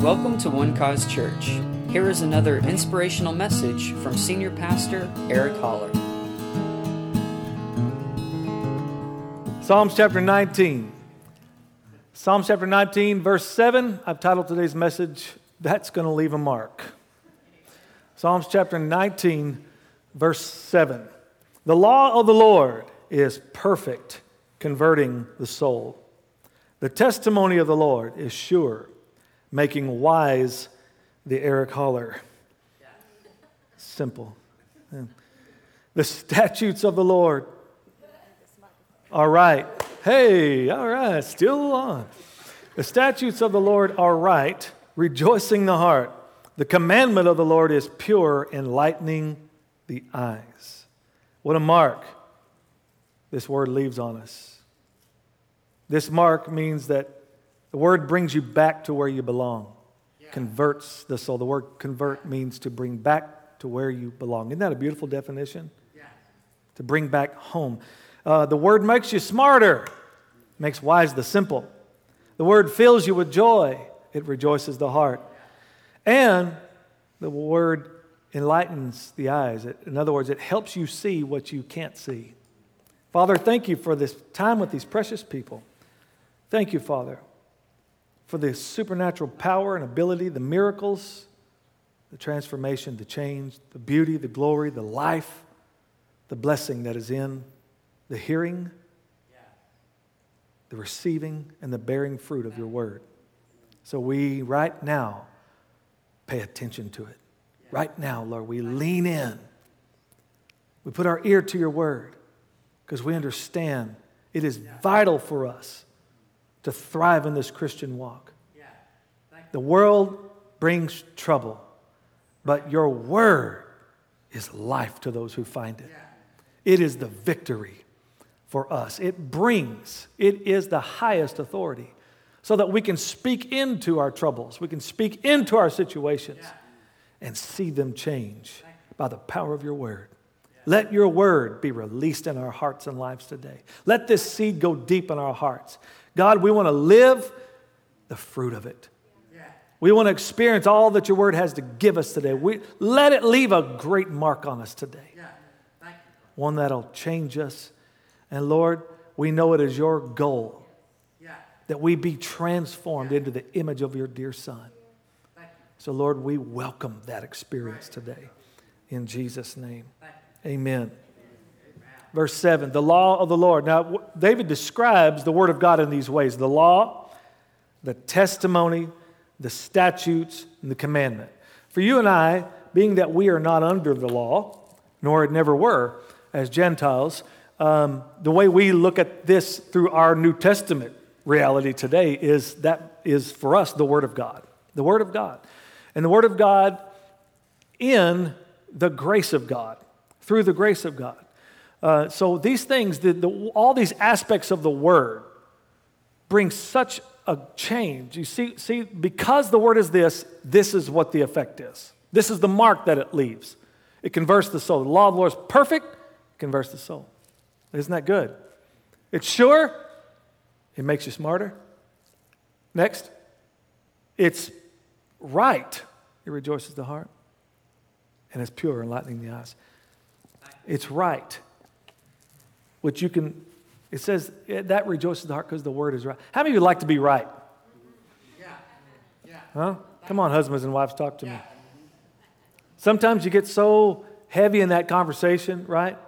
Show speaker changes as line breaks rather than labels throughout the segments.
Welcome to One Cause Church. Here is another inspirational message from Senior Pastor Eric Holler.
Psalms chapter 19. Psalms chapter 19, verse 7. I've titled today's message, That's to Leave a Mark. Psalms chapter 19, verse 7. The law of the Lord is perfect, converting the soul. The testimony of the Lord is sure, making wise the Eric Holler. Simple. The statutes of the Lord are right. Hey, all right, still on. The statutes of the Lord are right, rejoicing the heart. The commandment of the Lord is pure, enlightening the eyes. What a mark this word leaves on us. This mark means that the word brings you back to where you belong, yeah. converts the soul. The word convert means to bring back to where you belong. Isn't that a beautiful definition? Yeah. To bring back home. Uh, the word makes you smarter, makes wise the simple. The word fills you with joy, it rejoices the heart. And the word enlightens the eyes. In other words, it helps you see what you can't see. Father, thank you for this time with these precious people. Thank you, Father, for the supernatural power and ability, the miracles, the transformation, the change, the beauty, the glory, the life, the blessing that is in the hearing, the receiving, and the bearing fruit of your word. So we, right now, pay attention to it. Right now, Lord, we lean in. We put our ear to your word because we understand it is vital for us to thrive in this Christian walk. The world brings trouble, but your word is life to those who find it. It is the victory for us. It brings, it is the highest authority so that we can speak into our troubles, we can speak into our situations and see them change by the power of your word. Let your word be released in our hearts and lives today. Let this seed go deep in our hearts. God, we want to live the fruit of it. We want to experience all that your word has to give us today. We, let it leave a great mark on us today. One that'll change us. And Lord, we know it is your goal that we be transformed into the image of your dear Son. So, Lord, we welcome that experience today. In Jesus' name. Amen. Verse 7, the law of the Lord. Now, David describes the Word of God in these ways the law, the testimony, the statutes, and the commandment. For you and I, being that we are not under the law, nor it never were as Gentiles, um, the way we look at this through our New Testament reality today is that is for us the Word of God. The Word of God. And the Word of God in the grace of God through the grace of God. Uh, so these things, the, the, all these aspects of the word bring such a change. You see, see, because the word is this, this is what the effect is. This is the mark that it leaves. It converts the soul. The law of the Lord is perfect, converts the soul. Isn't that good? It's sure, it makes you smarter. Next, it's right, it rejoices the heart, and it's pure, enlightening the eyes. It's right. Which you can, it says that rejoices the heart because the word is right. How many of you like to be right? Yeah. Yeah. Huh? Come on, husbands and wives, talk to me. Sometimes you get so heavy in that conversation, right?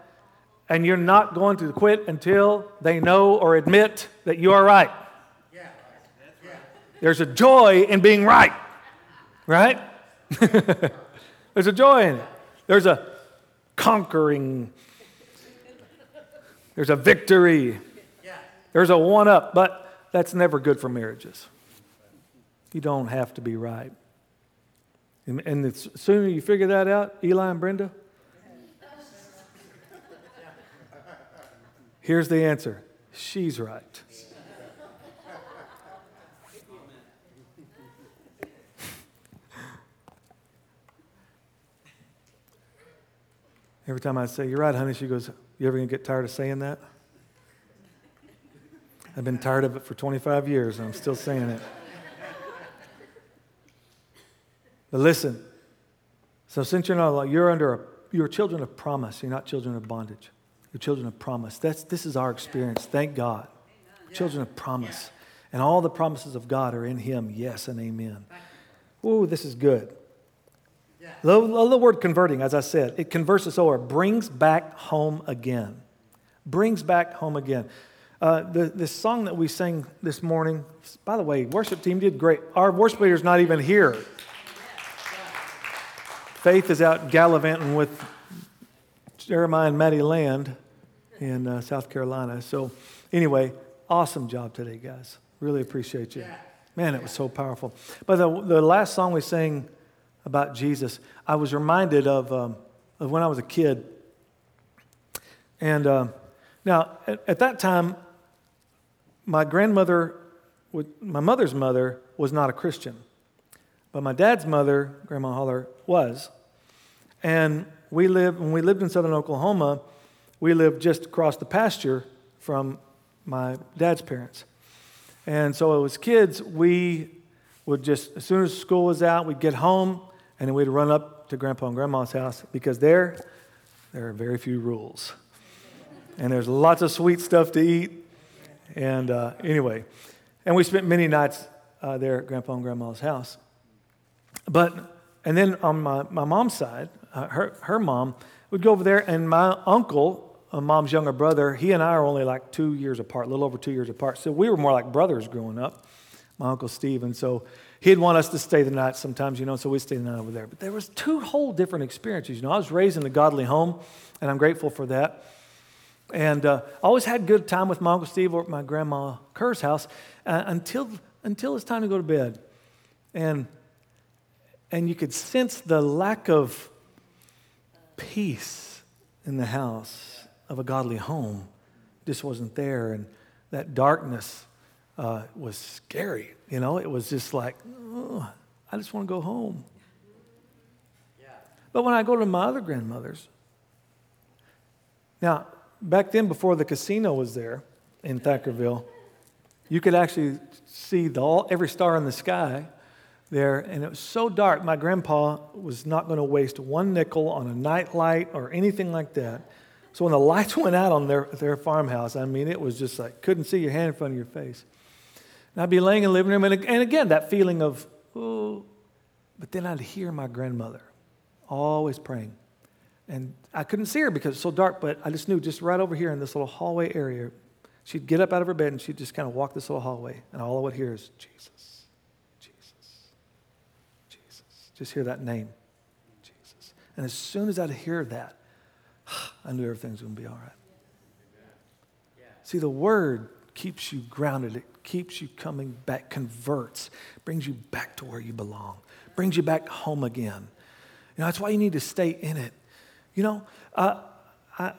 And you're not going to quit until they know or admit that you are right. Yeah. There's a joy in being right, right? There's a joy in it. There's a conquering. There's a victory. There's a one up, but that's never good for marriages. You don't have to be right. And, and the sooner you figure that out, Eli and Brenda, here's the answer she's right. Every time I say, You're right, honey, she goes, You ever gonna get tired of saying that? I've been tired of it for 25 years and I'm still saying it. But listen, so since you're not, you're under a, you're children of promise. You're not children of bondage. You're children of promise. That's, this is our experience. Thank God. Children of promise. And all the promises of God are in Him. Yes and amen. Ooh, this is good. Love, love the word converting, as I said. It converts us over, brings back home again. Brings back home again. Uh, the, this song that we sang this morning, by the way, worship team did great. Our worship leader's not even here. Faith is out gallivanting with Jeremiah and Maddie Land in uh, South Carolina. So, anyway, awesome job today, guys. Really appreciate you. Man, it was so powerful. But the, the last song we sang about Jesus, I was reminded of, um, of when I was a kid. And uh, now, at, at, that time, my grandmother, my mother's mother, was not a Christian. But my dad's mother, Grandma Holler, was. And we lived, when we lived in southern Oklahoma, we lived just across the pasture from my dad's parents. And so as kids, we would just, as soon as school was out, we'd get home and then we'd run up to Grandpa and Grandma's house because there, there are very few rules. And there's lots of sweet stuff to eat. And uh, anyway, and we spent many nights uh, there at Grandpa and Grandma's house. But, and then on my, my mom's side, uh, her, her mom would go over there, and my uncle uh, mom's younger brother, he and I are only like two years apart, a little over two years apart. So we were more like brothers growing up, my Uncle Steve. And so he'd want us to stay the night sometimes, you know, so we'd stay the night over there. But there was two whole different experiences. You know, I was raised in a godly home, and I'm grateful for that. And uh, always had good time with my Uncle Steve or at my grandma Kerr's house uh, until, until it's time to go to bed. And, and you could sense the lack of peace in the house of a godly home just wasn't there. And that darkness uh, was scary. You know, it was just like, oh, I just want to go home. But when I go to my other grandmother's, now, back then, before the casino was there in Thackerville, you could actually see the, all, every star in the sky there, and it was so dark. My grandpa was not going to waste one nickel on a night light or anything like that. So when the lights went out on their, their farmhouse, I mean, it was just like, couldn't see your hand in front of your face. And I'd be laying in the living room, and, and again, that feeling of, oh, but then I'd hear my grandmother always praying. And I couldn't see her because it's so dark, but I just knew just right over here in this little hallway area, she'd get up out of her bed and she'd just kind of walk this little hallway, and all I would hear is Jesus, Jesus, Jesus. Just hear that name, Jesus. And as soon as I'd hear that, I knew everything's going to be all right. See, the word keeps you grounded, it keeps you coming back, converts, brings you back to where you belong, brings you back home again. You know, that's why you need to stay in it. You know, uh, I,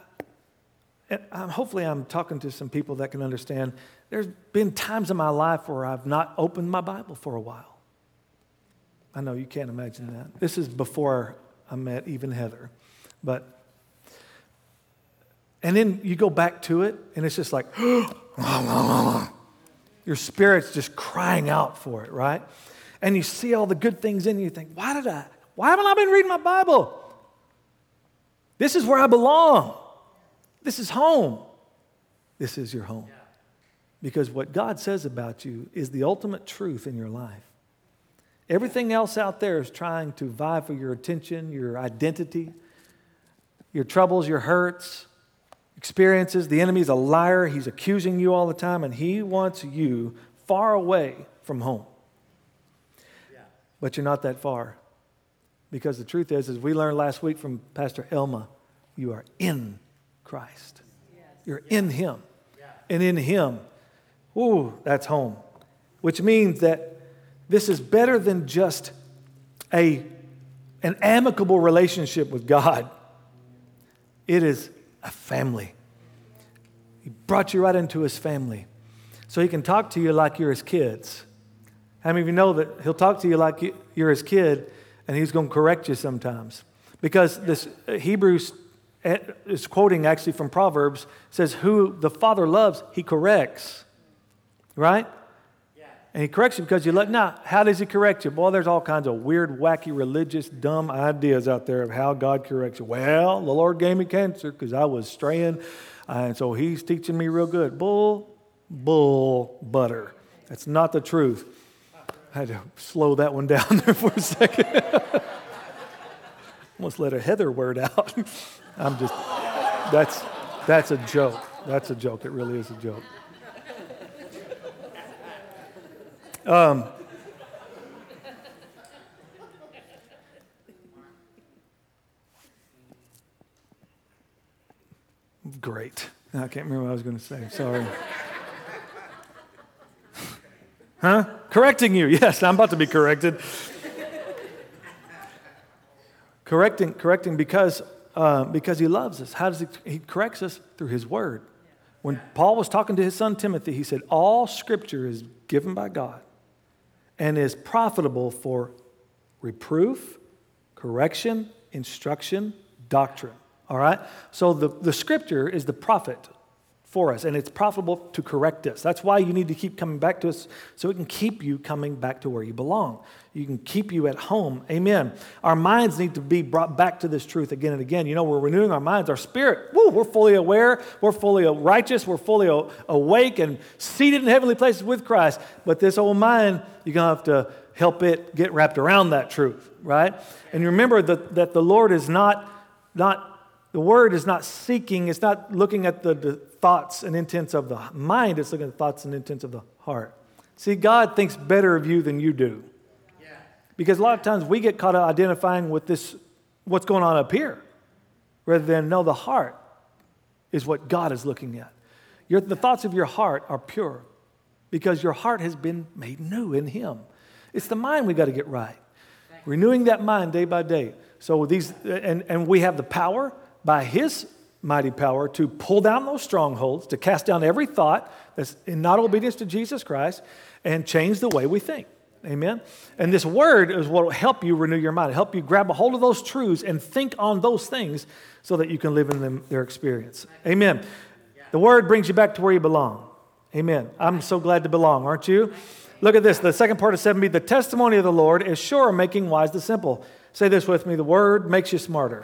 I'm, hopefully I'm talking to some people that can understand. There's been times in my life where I've not opened my Bible for a while. I know you can't imagine that. This is before I met even Heather. But and then you go back to it, and it's just like, your spirit's just crying out for it, right? And you see all the good things in you, you think, why did I, why haven't I been reading my Bible? This is where I belong. This is home. This is your home. Because what God says about you is the ultimate truth in your life. Everything else out there is trying to vie for your attention, your identity, your troubles, your hurts, experiences. The enemy's a liar. He's accusing you all the time, and he wants you far away from home. But you're not that far. Because the truth is, as we learned last week from Pastor Elma, you are in Christ. Yes. You're in Him. And in Him, ooh, that's home. Which means that this is better than just a, an amicable relationship with God. It is a family. He brought you right into his family. So he can talk to you like you're his kids. How many of you know that he'll talk to you like you're his kid and he's going to correct you sometimes? Because this Hebrews uh, is quoting actually from Proverbs says, Who the father loves, he corrects. Right? And he corrects you because you let, now, how does he correct you? Boy, there's all kinds of weird, wacky, religious, dumb ideas out there of how God corrects you. Well, the Lord gave me cancer because I was straying, and so he's teaching me real good. Bull, bull, butter. That's not the truth. I had to slow that one down there for a second. Almost let a Heather word out. I'm just, that's, that's a joke. That's a joke. It really is a joke. Um, great. I can't remember what I was going to say. Sorry. huh? Correcting you. Yes, I'm about to be corrected. correcting, correcting because, uh, because he loves us. How does he? He corrects us through his word. When Paul was talking to his son Timothy, he said, All scripture is given by God and is profitable for reproof, correction, instruction, doctrine. All right? So the, the scripture is the prophet for us, and it's profitable to correct us. That's why you need to keep coming back to us so it can keep you coming back to where you belong. You can keep you at home. Amen. Our minds need to be brought back to this truth again and again. You know, we're renewing our minds, our spirit. Woo, we're fully aware, we're fully righteous, we're fully awake and seated in heavenly places with Christ. But this old mind, you're going to have to help it get wrapped around that truth, right? And remember that, that the Lord is not, not the word is not seeking, it's not looking at the, the thoughts and intents of the mind, it's looking at the thoughts and intents of the heart. See, God thinks better of you than you do. Because a lot of times we get caught up identifying with this, what's going on up here, rather than know the heart is what God is looking at. Your, the thoughts of your heart are pure because your heart has been made new in Him. It's the mind we got to get right. Renewing that mind day by day. So these, and, and we have the power by His mighty power to pull down those strongholds, to cast down every thought that's in not obedience to Jesus Christ, and change the way we think. Amen? And this word is what will help you renew your mind, help you grab a hold of those truths and think on those things so that you can live in them, their experience. Amen. The word brings you back to where you belong. Amen. I'm so glad to belong, aren't you? Look at this. The second part of 7b the testimony of the Lord is sure, making wise the simple. Say this with me the word makes you smarter.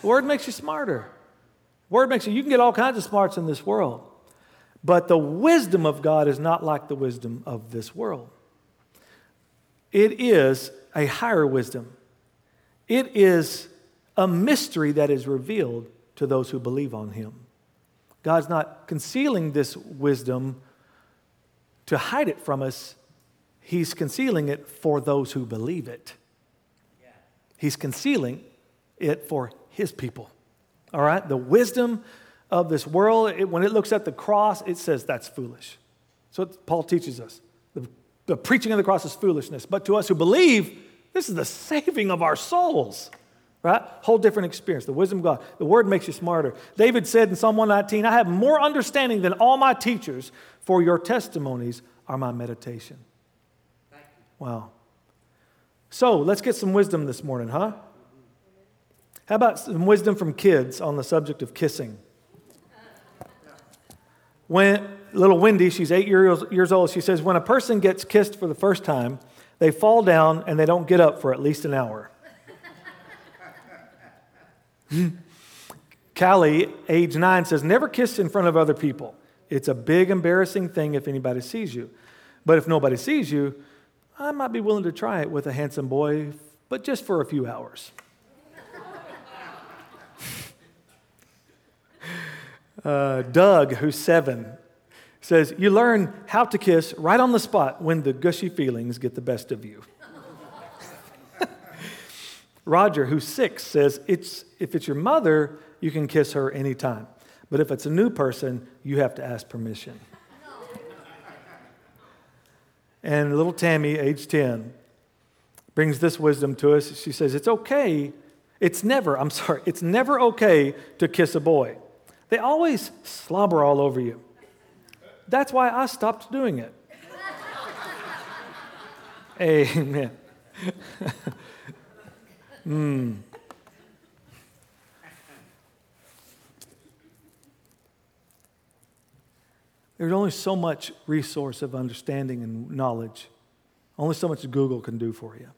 The word makes you smarter. The word makes you, you can get all kinds of smarts in this world. But the wisdom of God is not like the wisdom of this world. It is a higher wisdom. It is a mystery that is revealed to those who believe on Him. God's not concealing this wisdom to hide it from us, He's concealing it for those who believe it. He's concealing it for his people. All right? The wisdom of this world, it, when it looks at the cross, it says that's foolish. So Paul teaches us. The, the preaching of the cross is foolishness. But to us who believe, this is the saving of our souls. Right? Whole different experience. The wisdom of God. The word makes you smarter. David said in Psalm 119, I have more understanding than all my teachers, for your testimonies are my meditation. Wow. So let's get some wisdom this morning, huh? How about some wisdom from kids on the subject of kissing? When little Wendy, she's eight years, years old, she says, when a person gets kissed for the first time, they fall down and they don't get up for at least an hour. Hmm. Callie, age nine, says, Never kiss in front of other people. It's a big, embarrassing thing if anybody sees you. But if nobody sees you, I might be willing to try it with a handsome boy, but just for a few hours. Uh, Doug, who's seven, says, You learn how to kiss right on the spot when the gushy feelings get the best of you. Roger, who's six, says, it's, If it's your mother, you can kiss her anytime. But if it's a new person, you have to ask permission. and little Tammy, age 10, brings this wisdom to us. She says, It's okay. It's never, I'm sorry, it's never okay to kiss a boy. They always slobber all over you. That's why I stopped doing it. Amen. mm. There's only so much resource of understanding and knowledge, only so much Google can do for you.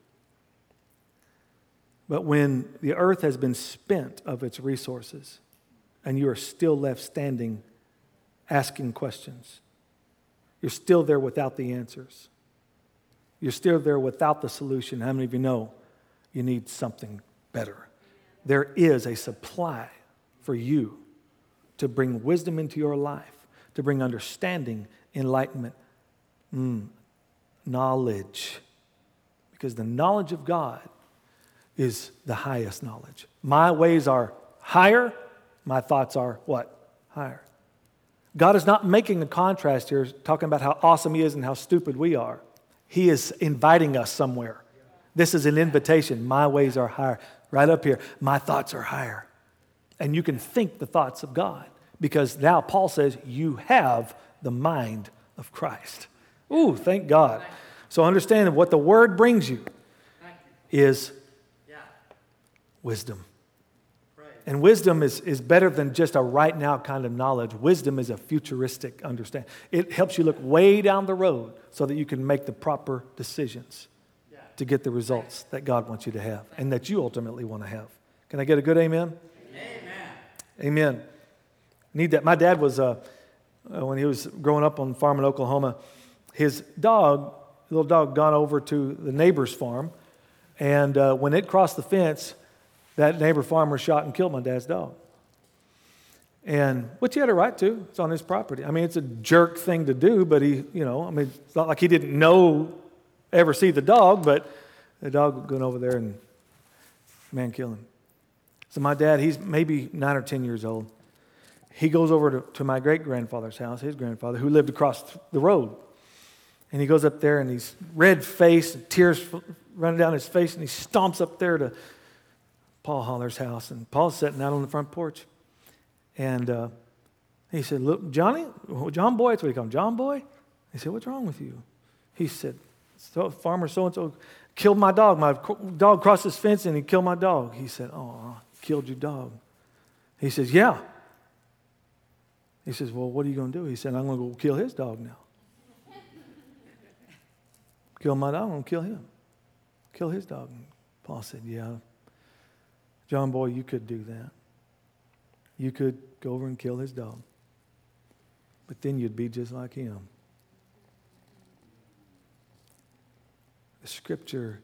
But when the earth has been spent of its resources and you are still left standing asking questions, you're still there without the answers. You're still there without the solution. How many of you know you need something better? There is a supply for you to bring wisdom into your life, to bring understanding, enlightenment, mm, knowledge. Because the knowledge of God is the highest knowledge. My ways are higher, my thoughts are what? Higher. God is not making a contrast here, talking about how awesome He is and how stupid we are. He is inviting us somewhere. This is an invitation. My ways are higher. Right up here, my thoughts are higher. And you can think the thoughts of God because now Paul says you have the mind of Christ. Ooh, thank God. So understand what the word brings you is wisdom. And wisdom is, is better than just a right now kind of knowledge. Wisdom is a futuristic understanding. It helps you look way down the road so that you can make the proper decisions to get the results that God wants you to have and that you ultimately want to have. Can I get a good amen? Amen. Amen. Need that. My dad was, uh, uh, when he was growing up on farm in Oklahoma, his dog, little dog, gone over to the neighbor's farm. And uh, when it crossed the fence, that neighbor farmer shot and killed my dad's dog. And which he had a right to. It's on his property. I mean, it's a jerk thing to do, but he, you know, I mean, it's not like he didn't know, ever see the dog, but the dog went over there and man killed him. So my dad, he's maybe nine or 10 years old. He goes over to, to my great grandfather's house, his grandfather, who lived across the road. And he goes up there and he's red faced, tears running down his face, and he stomps up there to Paul Holler's house, and Paul's sitting out on the front porch. And uh, he said, Look, Johnny, John Boy, that's what he called him, John Boy. He said, What's wrong with you? He said, so, Farmer so and so killed my dog. My dog crossed his fence and he killed my dog. He said, Oh, killed your dog. He says, Yeah. He says, Well, what are you going to do? He said, I'm going to go kill his dog now. kill my dog, I'm going to kill him. Kill his dog. Paul said, Yeah, John Boy, you could do that. You could go over and kill his dog. But then you'd be just like him. The scripture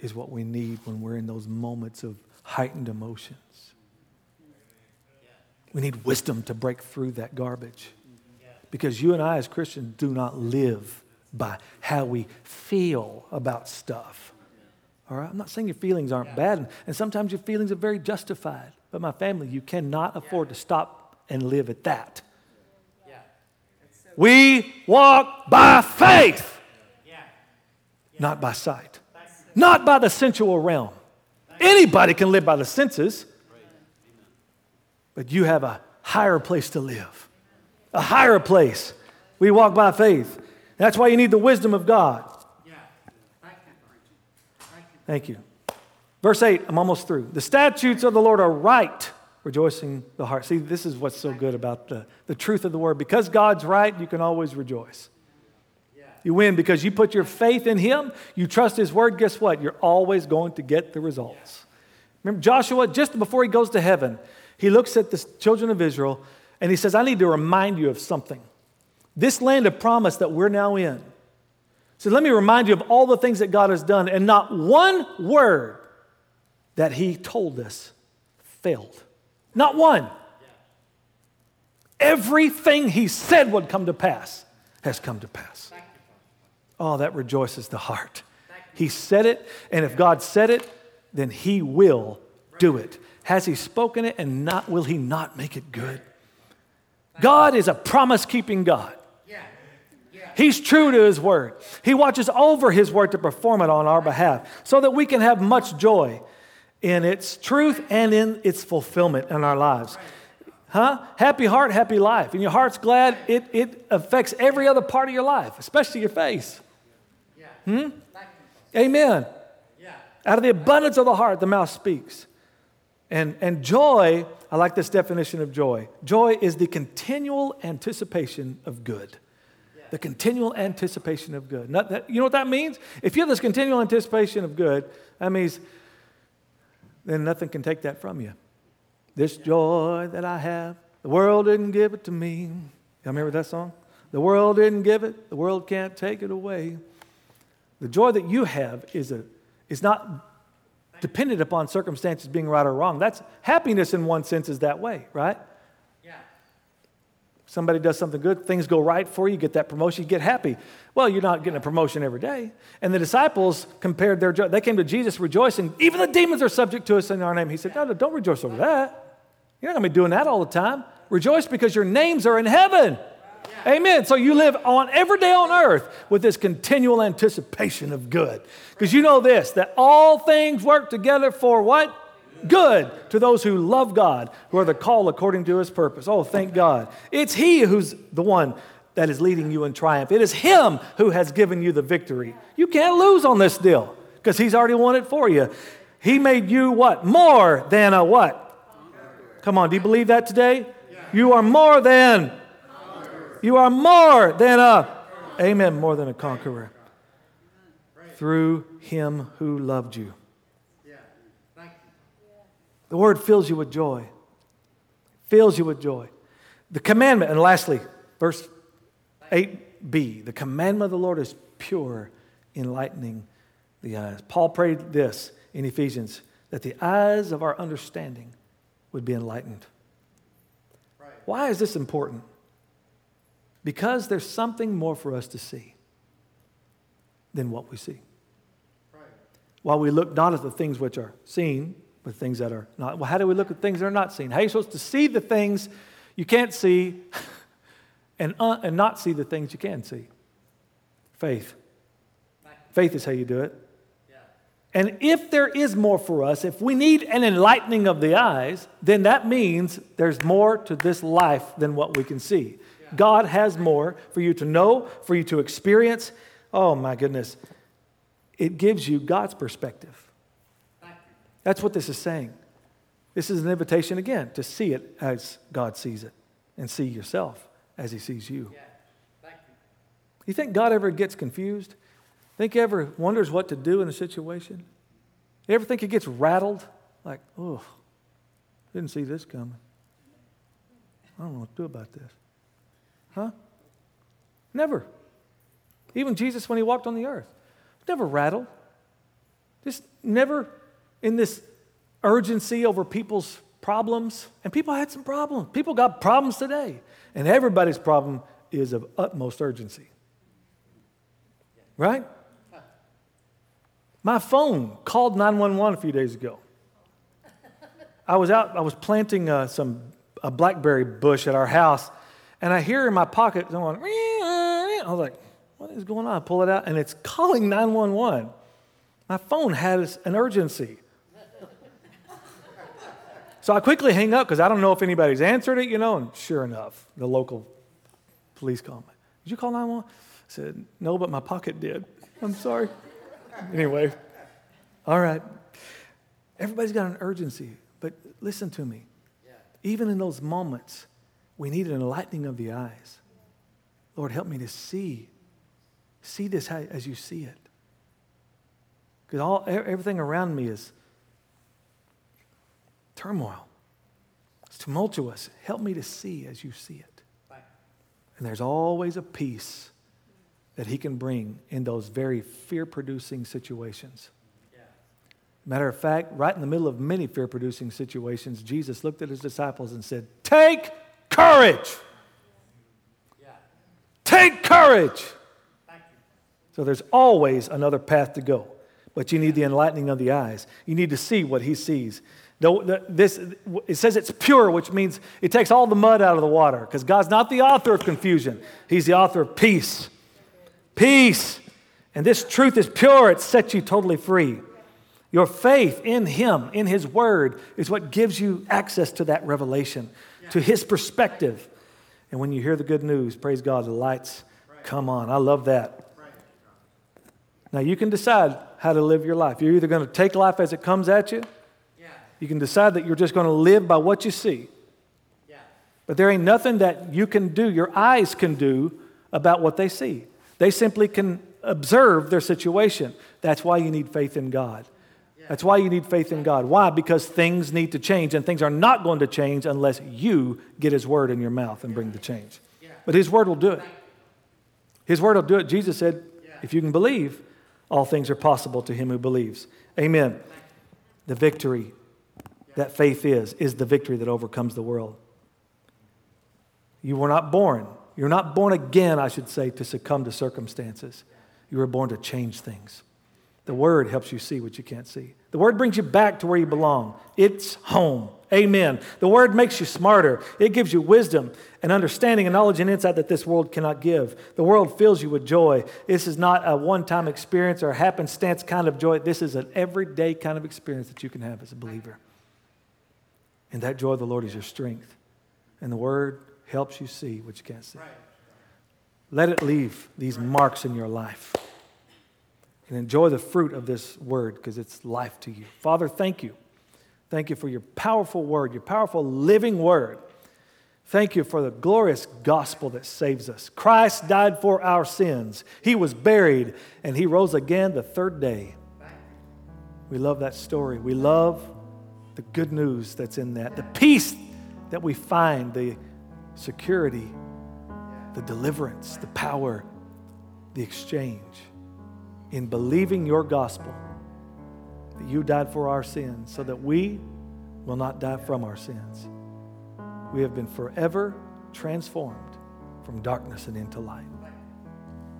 is what we need when we're in those moments of heightened emotions. We need wisdom to break through that garbage. Because you and I, as Christians, do not live by how we feel about stuff. All right? I'm not saying your feelings aren't bad, and sometimes your feelings are very justified. But my family, you cannot afford to stop and live at that. We walk by faith, not by sight, not by the sensual realm. Anybody can live by the senses, but you have a higher place to live, a higher place. We walk by faith. That's why you need the wisdom of God. Thank you. Verse 8, I'm almost through. The statutes of the Lord are right, rejoicing the heart. See, this is what's so good about the, the truth of the word. Because God's right, you can always rejoice. You win because you put your faith in Him, you trust His word. Guess what? You're always going to get the results. Remember, Joshua, just before he goes to heaven, he looks at the children of Israel and he says, I need to remind you of something. This land of promise that we're now in, so let me remind you of all the things that God has done, and not one word that He told us failed. Not one. Everything He said would come to pass has come to pass. Oh, that rejoices the heart. He said it, and if God said it, then He will do it. Has He spoken it, and not will He not make it good? God is a promise keeping God. He's true to His word. He watches over His word to perform it on our behalf so that we can have much joy in its truth and in its fulfillment in our lives. Huh? Happy heart, happy life. And your heart's glad, it, it affects every other part of your life, especially your face. Hmm? Amen. Out of the abundance of the heart, the mouth speaks. And, and joy I like this definition of joy. Joy is the continual anticipation of good. The continual anticipation of good. That, you know what that means? If you have this continual anticipation of good, that means then nothing can take that from you. This joy that I have, the world didn't give it to me. Y'all remember that song? The world didn't give it, the world can't take it away. The joy that you have is, a, is not dependent upon circumstances being right or wrong. That's happiness in one sense is that way, right? Somebody does something good, things go right for you, you get that promotion, you get happy. Well, you're not getting a promotion every day. And the disciples compared their joy. They came to Jesus rejoicing. Even the demons are subject to us in our name. He said, No, no, don't rejoice over that. You're not going to be doing that all the time. Rejoice because your names are in heaven. Amen. So you live on every day on earth with this continual anticipation of good. Because you know this that all things work together for what? Good to those who love God, who are the call according to his purpose. Oh, thank God. It's he who's the one that is leading you in triumph. It is him who has given you the victory. You can't lose on this deal because he's already won it for you. He made you what? More than a what? Come on, do you believe that today? You are more than you are more than a, amen, more than a conqueror. Through him who loved you. The word fills you with joy. Fills you with joy. The commandment, and lastly, verse 8b the commandment of the Lord is pure, enlightening the eyes. Paul prayed this in Ephesians that the eyes of our understanding would be enlightened. Why is this important? Because there's something more for us to see than what we see. Right. While we look not at the things which are seen, but things that are not. Well, how do we look at things that are not seen? How are you supposed to see the things you can't see and, uh, and not see the things you can see? Faith. Faith is how you do it. And if there is more for us, if we need an enlightening of the eyes, then that means there's more to this life than what we can see. God has more for you to know, for you to experience. Oh my goodness. It gives you God's perspective. That's what this is saying. This is an invitation again to see it as God sees it and see yourself as He sees you. You think God ever gets confused? Think he ever wonders what to do in a situation? You ever think he gets rattled? Like, oh, didn't see this coming. I don't know what to do about this. Huh? Never. Even Jesus, when he walked on the earth, never rattled. Just never in this urgency over people's problems. And people had some problems. People got problems today. And everybody's problem is of utmost urgency. Right? My phone called 911 a few days ago. I was out, I was planting uh, some a blackberry bush at our house, and I hear in my pocket going, I was like, what is going on? I pull it out, and it's calling 911. My phone has an urgency. So I quickly hang up because I don't know if anybody's answered it, you know, and sure enough, the local police call me. Did you call 911? I said, no, but my pocket did. I'm sorry. anyway, all right. Everybody's got an urgency, but listen to me. Even in those moments, we need an enlightening of the eyes. Lord, help me to see. See this as you see it. Because all, everything around me is turmoil. It's tumultuous. Help me to see as you see it. And there's always a peace that He can bring in those very fear producing situations. Matter of fact, right in the middle of many fear producing situations, Jesus looked at His disciples and said, Take courage. Take courage. So there's always another path to go, but you need the enlightening of the eyes. You need to see what he sees. This, it says it's pure, which means it takes all the mud out of the water because God's not the author of confusion, He's the author of peace. Peace. And this truth is pure, it sets you totally free. Your faith in Him, in His Word, is what gives you access to that revelation to his perspective. And when you hear the good news, praise God, the lights come on. I love that. Now you can decide how to live your life. You're either going to take life as it comes at you, You can decide that you're just going to live by what you see. But there ain't nothing that you can do, your eyes can do about what they see. They simply can observe their situation. That's why you need faith in God. That's why you need faith in God. Why? Because things need to change, and things are not going to change unless you get His word in your mouth and bring the change. But His word will do it. His word will do it. Jesus said, if you can believe, all things are possible to him who believes. Amen. The victory that faith is, is the victory that overcomes the world. You were not born. You're not born again, I should say, to succumb to circumstances. You were born to change things. The Word helps you see what you can't see. The Word brings you back to where you belong. It's home. Amen. The Word makes you smarter. It gives you wisdom and understanding and knowledge and insight that this world cannot give. The world fills you with joy. This is not a one time experience or a happenstance kind of joy. This is an everyday kind of experience that you can have as a believer. And that joy of the Lord is your strength. And the Word helps you see what you can't see. Let it leave these marks in your life. And enjoy the fruit of this word because it's life to you. Father, thank you. Thank you for your powerful word, your powerful living word. Thank you for the glorious gospel that saves us. Christ died for our sins. He was buried and he rose again the third day. We love that story. We love the good news that's in that, the peace that we find, the security, the deliverance, the power, the exchange in believing your gospel that you died for our sins so that we will not die from our sins. We have been forever transformed from darkness and into light.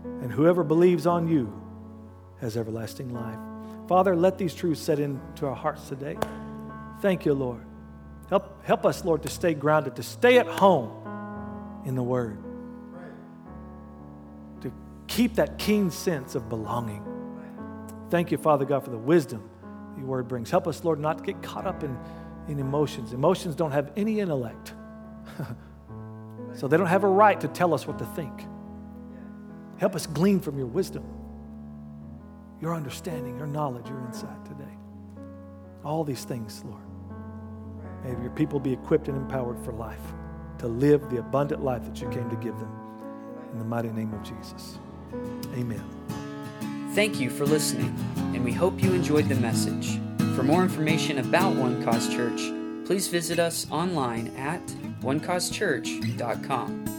And whoever believes on you has everlasting life. Father, let these truths set into our hearts today. Thank you, Lord. Help, help us, Lord, to stay grounded, to stay at home in the Word, to keep that keen sense of belonging. Thank you, Father God, for the wisdom your Word brings. Help us, Lord, not to get caught up in, in emotions. Emotions don't have any intellect, so they don't have a right to tell us what to think. Help us glean from your wisdom, your understanding, your knowledge, your insight today. All these things, Lord. May your people be equipped and empowered for life, to live the abundant life that you came to give them. In the mighty name of Jesus. Amen.
Thank you for listening, and we hope you enjoyed the message. For more information about One Cause Church, please visit us online at onecausechurch.com.